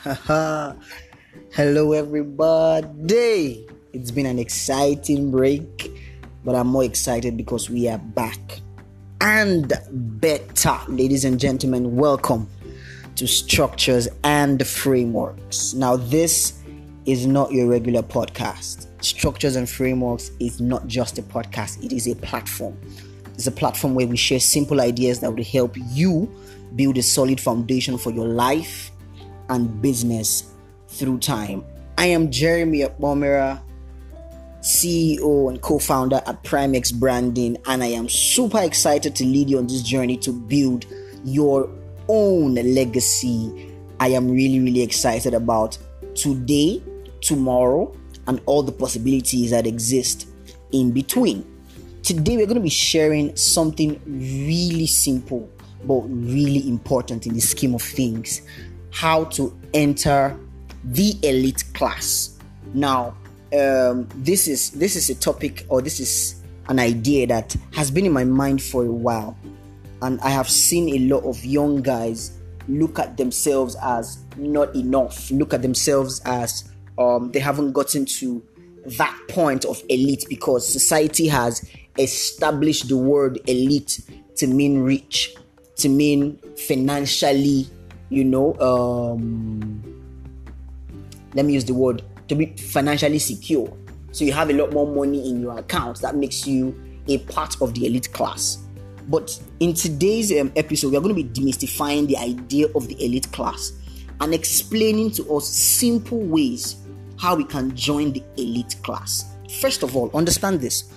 Hello, everybody. It's been an exciting break, but I'm more excited because we are back and better. Ladies and gentlemen, welcome to Structures and Frameworks. Now, this is not your regular podcast. Structures and Frameworks is not just a podcast, it is a platform. It's a platform where we share simple ideas that will help you build a solid foundation for your life and business through time. I am Jeremy Bomera, CEO and co founder at Primex Branding, and I am super excited to lead you on this journey to build your own legacy. I am really, really excited about today, tomorrow, and all the possibilities that exist in between. Today, we're going to be sharing something really simple but really important in the scheme of things how to enter the elite class. Now, um, this is this is a topic or this is an idea that has been in my mind for a while, and I have seen a lot of young guys look at themselves as not enough, look at themselves as um, they haven't gotten to that point of elite because society has established the word elite to mean rich, to mean financially, you know, um, let me use the word to be financially secure. So you have a lot more money in your account that makes you a part of the elite class. But in today's um, episode, we are going to be demystifying the idea of the elite class and explaining to us simple ways how we can join the elite class. First of all, understand this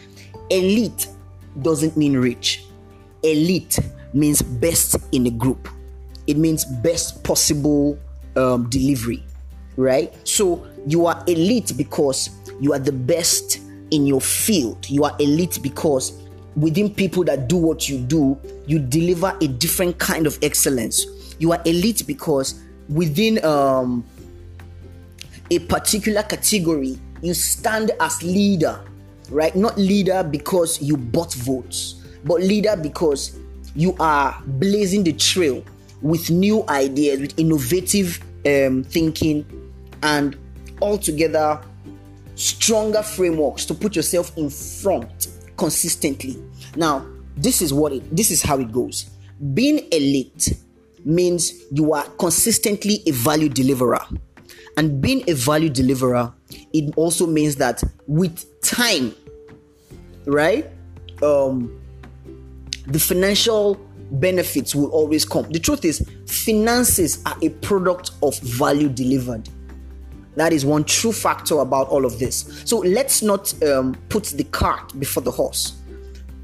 elite doesn't mean rich, elite means best in a group, it means best possible um, delivery right? So you are elite because you are the best in your field. You are elite because within people that do what you do, you deliver a different kind of excellence. You are elite because within um, a particular category, you stand as leader, right? Not leader because you bought votes, but leader because you are blazing the trail with new ideas, with innovative um, thinking, and altogether stronger frameworks to put yourself in front consistently. Now, this is what it this is how it goes. Being elite means you are consistently a value deliverer. And being a value deliverer, it also means that with time, right? Um the financial benefits will always come. The truth is, finances are a product of value delivered. That is one true factor about all of this. So let's not um, put the cart before the horse.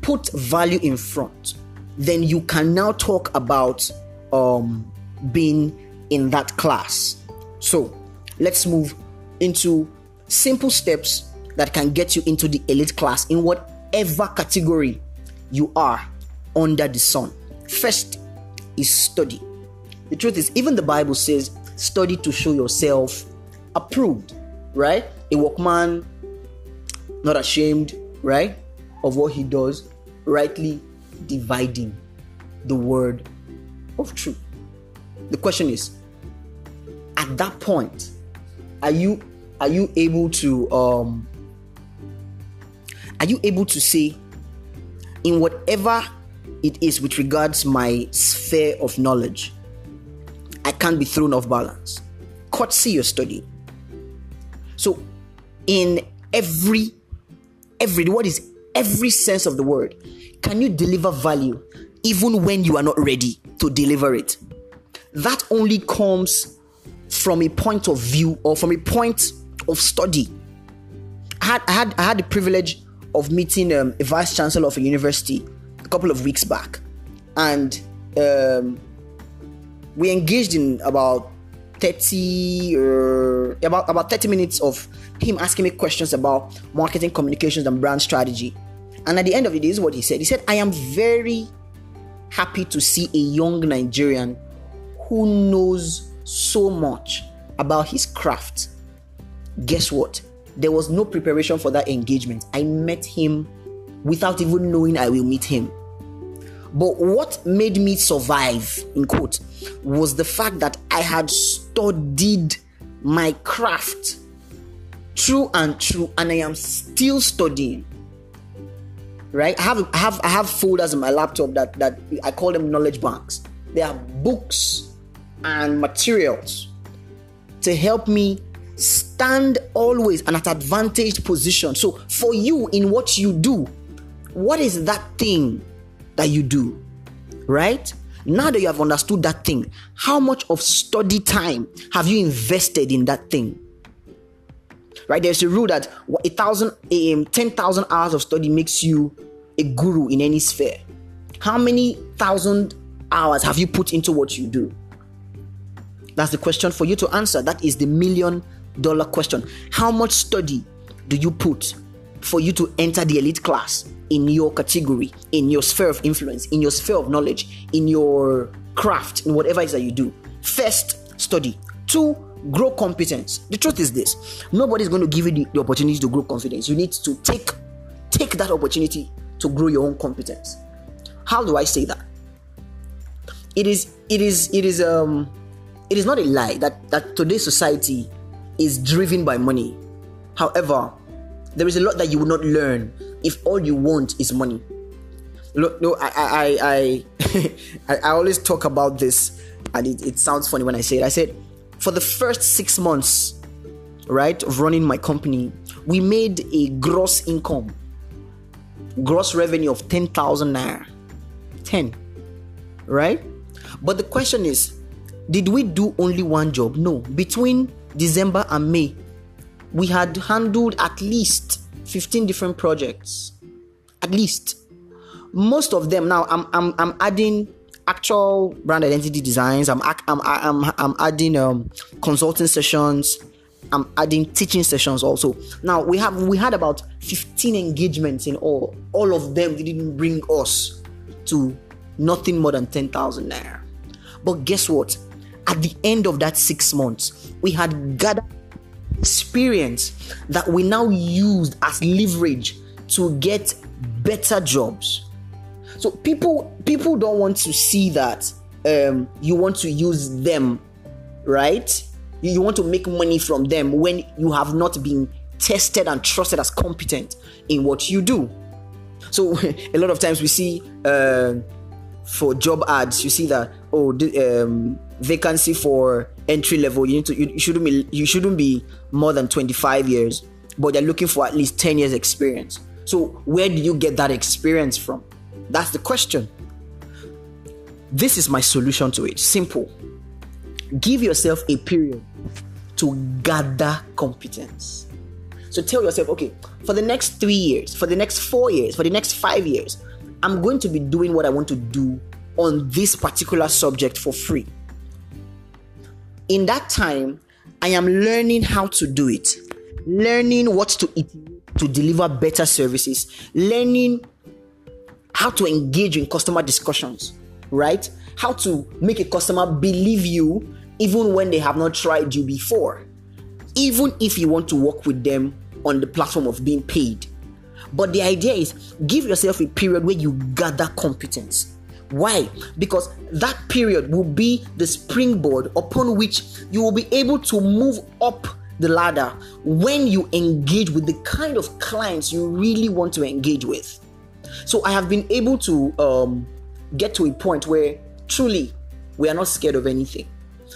Put value in front. Then you can now talk about um, being in that class. So let's move into simple steps that can get you into the elite class in whatever category you are under the sun. First is study. The truth is, even the Bible says, study to show yourself approved, right? A workman not ashamed, right, of what he does, rightly dividing the word of truth. The question is, at that point, are you are you able to um are you able to say in whatever it is with regards my sphere of knowledge, I can't be thrown off balance. Courtesy your study. So, in every, every, what is every sense of the word, can you deliver value even when you are not ready to deliver it? That only comes from a point of view or from a point of study. I had, I had, I had the privilege of meeting um, a vice chancellor of a university couple of weeks back, and um, we engaged in about 30 or about about 30 minutes of him asking me questions about marketing communications and brand strategy. And at the end of this is what he said. He said i am very happy to see a young nigerian who knows so much about his craft. Guess what? There was no preparation for that engagement. I met him without even knowing i will meet him but what made me survive in quote was the fact that i had studied my craft true and true, and I am still studying. Right? I have I have I have folders in my laptop that that I call them knowledge banks. They are books and materials to help me stand always and at advantaged position. So for you in what you do, what is that thing that you do? Right? Now that you have understood that thing, how much of study time have you invested in that thing? Right? There's a rule that a thousand, um, ten thousand hours of study makes you a guru in any sphere. How many thousand hours have you put into what you do? That's the question for you to answer. That is the million dollar question. How much study do you put for you to enter the elite class in your category, in your sphere of influence, in your sphere of knowledge, in your craft, in whatever it is that you do? First, study. Two, grow competence. The truth is this nobody's going to give you the, the opportunity to grow confidence. You need to take take that opportunity to grow your own competence. How do I say that? It is it is it is um it is not a lie that that today's society is driven by money. However, there is a lot that you will not learn if all you want is money. Look, no, I I I I, always talk about this, and it, it sounds funny when I say it. I said, for the first six months, right, of running my company, we made a gross income, gross revenue of ten thousand naira, ten, right? But the question is, did we do only one job? No. Between December and May, we had handled at least 15 different projects. At least. Most of them now, I'm, I'm, I'm adding actual brand identity designs, I'm, I'm, I'm, I'm adding um, consulting sessions, I'm adding teaching sessions also. Now we have we had about 15 engagements in all. All of them didn't bring us to nothing more than 10,000 naira. But guess what? At the end of that six months, we had gathered experience that we now used as leverage to get better jobs. So people people don't want to see that um, you want to use them, right? You, you want to make money from them when you have not been tested and trusted as competent in what you do. So a lot of times we see uh, for job ads, you see that oh the, um, vacancy for entry level you need to you, shouldn't be you shouldn't be more than 25 years but they're looking for at least 10 years experience. So where do you get that experience from? That's the question. This is my solution to it. Simple. Give yourself a period to gather competence. So tell yourself okay for the next 3 years for the next 4 years for the next 5 years i'm going to be doing what i want to do on this particular subject for free in that time, I am learning how to do it, learning what to eat to deliver better services, learning how to engage in customer discussions, right? How to make a customer believe you even when they have not tried you before, even if you want to work with them on the platform of being paid. But the idea is give yourself a period where you gather competence why? Because that period will be the springboard upon which you will be able to move up the ladder when you engage with the kind of clients you really want to engage with. So I have been able to um, get to a point where truly we are not scared of anything.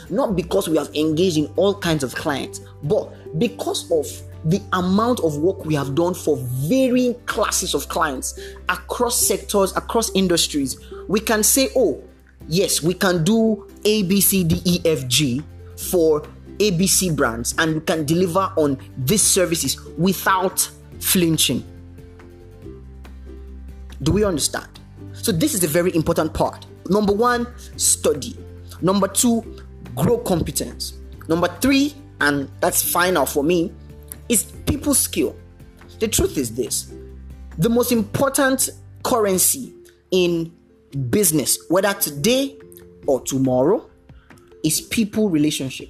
Not because we have engaged in all kinds of clients, but because of the amount of work we have done for varying classes of clients across sectors, across industries, we can say, oh, yes, we can do A, B, C, D, E, F, G for ABC brands and we can deliver on these services without flinching. Do we understand? So, this is a very important part. Number one, study. Number two, grow competence. Number three, and that's final for me, is people skill. The truth is this the most important currency in business, whether today or tomorrow, is people relationship.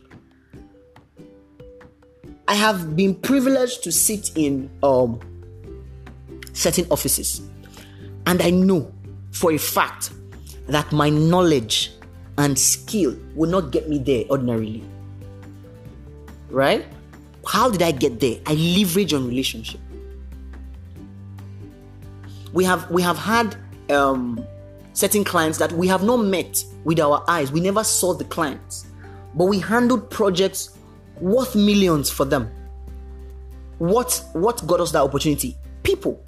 I have been privileged to sit in um, certain offices, and I know for a fact that my knowledge and skill will not get me there ordinarily. right? How did I get there? I leverage on relationship. We have we have had um, certain clients that we have not met with our eyes. We never saw the clients, but we handled projects worth millions for them. What what got us that opportunity? People.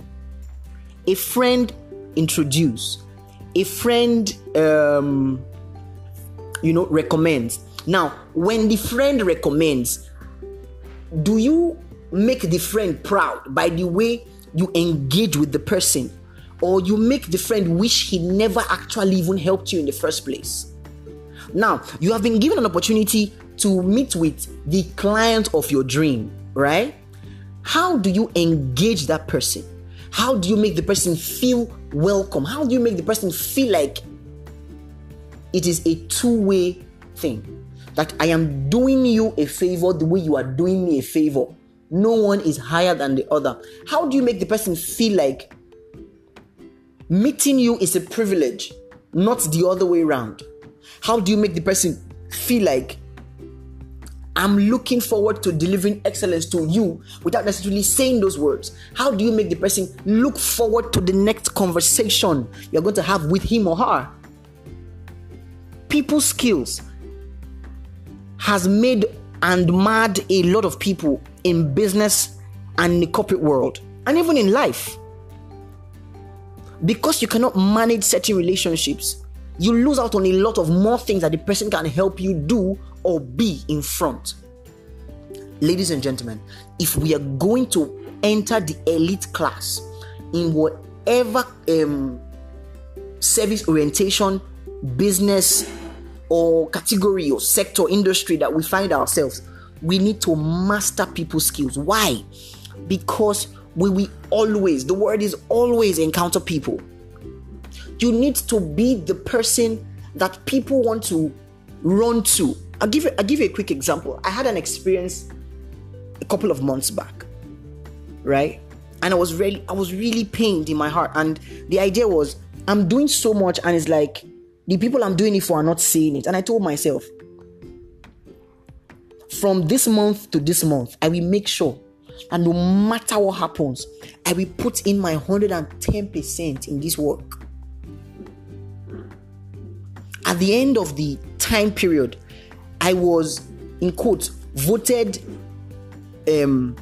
A friend introduce. A friend um, you know recommends. Now, when the friend recommends, do you make the friend proud by the way you engage with the person? Or you make the friend wish he never actually even helped you in the first place? Now you have been given an opportunity to meet with the client of your dream right? How do you engage that person? How do you make the person feel welcome? How do you make the person feel like it is a two-way thing that I am doing you a favor the way you are doing me a favor. No one is higher than the other. How do you make the person feel like meeting you is a privilege, not the other way around? How do you make the person feel like I'm looking forward to delivering excellence to you without necessarily saying those words? How do you make the person look forward to the next conversation you're going to have with him or her? People skills has made and mad a lot of people in business and the corporate world and even in life. Because you cannot manage certain relationships, you lose out on a lot of more things that the person can help you do or be in front. Ladies and gentlemen, if we are going to enter the elite class in whatever um, service orientation, business, or category or sector industry that we find ourselves we need to master people's skills. Why? Because we will always the word is always encounter people. You need to be the person that people want to run to. I'll give i'll give you a quick example. I had an experience a couple of months back right? And i was really i was really pained in my heart. And the idea was i'm doing so much and it's like the people I'm doing it for are not seeing it. And I told myself, from this month to this month, I will make sure and no matter what happens, I will put in my 110% in this work. At the end of the time period, I was in quotes voted um,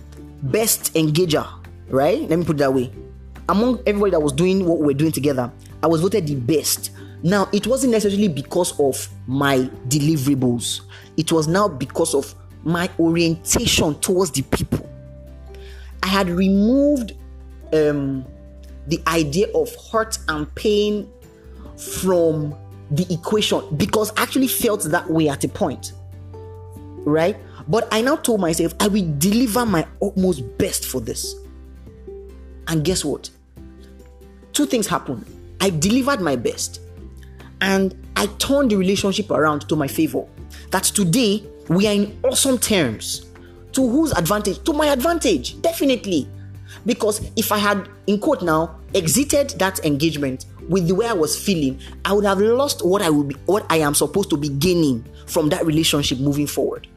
best engager, right? Let me put it that way. Among everybody that was doing what we we're doing together, I was voted the best. Now, it wasn't necessarily because of my deliverables, it was now because of my orientation towards the people. I had removed um, the idea of hurt and pain from the equation because I actually felt that way at a point, right? But I now told myself I will deliver my utmost best for this. And guess what? Two things happened. I delivered my best and I turned the relationship around to my favor. That today we are in awesome terms. To whose advantage? To my advantage, definitely. Because if I had, in quote now, exited that engagement with the way I was feeling, I would have lost what I would be, what I am supposed to be gaining from that relationship moving forward.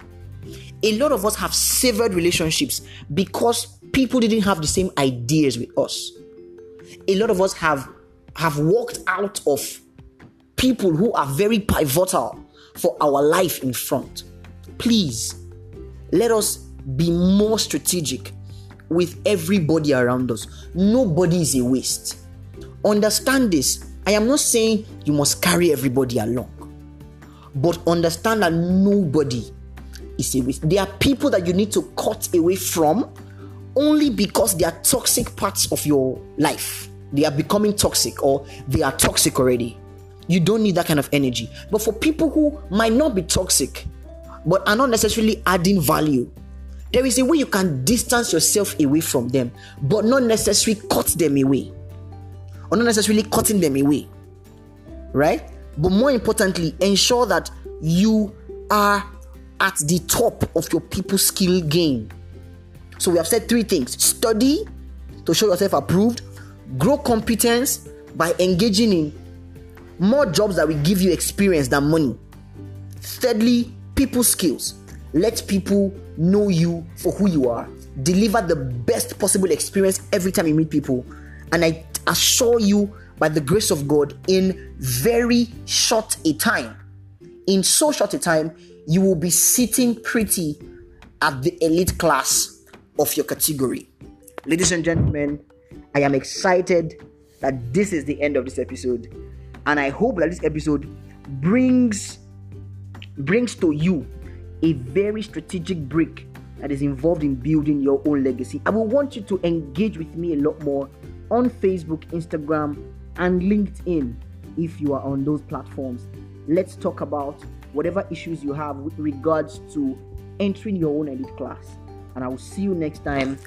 A lot of us have severed relationships because people didn't have the same ideas with us. A lot of us have have walked out of people who are very pivotal for our life in front. Please let us be more strategic with everybody around us. Nobody is a waste. Understand this. I am not saying you must carry everybody along, but understand that nobody is a waste. There are people that you need to cut away from only because they are toxic parts of your life. They are becoming toxic or they are toxic already. You don't need that kind of energy. But for people who might not be toxic, but are not necessarily adding value, there is a way you can distance yourself away from them, but not necessarily cut them away, or not necessarily cutting them away, right? But more importantly, ensure that you are at the top of your people skill game. So we have said three things study to show yourself approved, grow competence by engaging in more jobs that will give you experience than money. Thirdly, people skills. let people know you for who you are, deliver the best possible experience every time you meet people. And I assure you, by the grace of God, in very short a time, in so short a time, you will be sitting pretty at the elite class of your category. Ladies and gentlemen, I am excited that this is the end of this episode, and I hope that this episode brings brings to you a very strategic break that is involved in building your own legacy. I will want you to engage with me a lot more on Facebook, Instagram, and LinkedIn if you are on those platforms. Let's talk about whatever issues you have with regards to entering your own elite class. And I will see you next time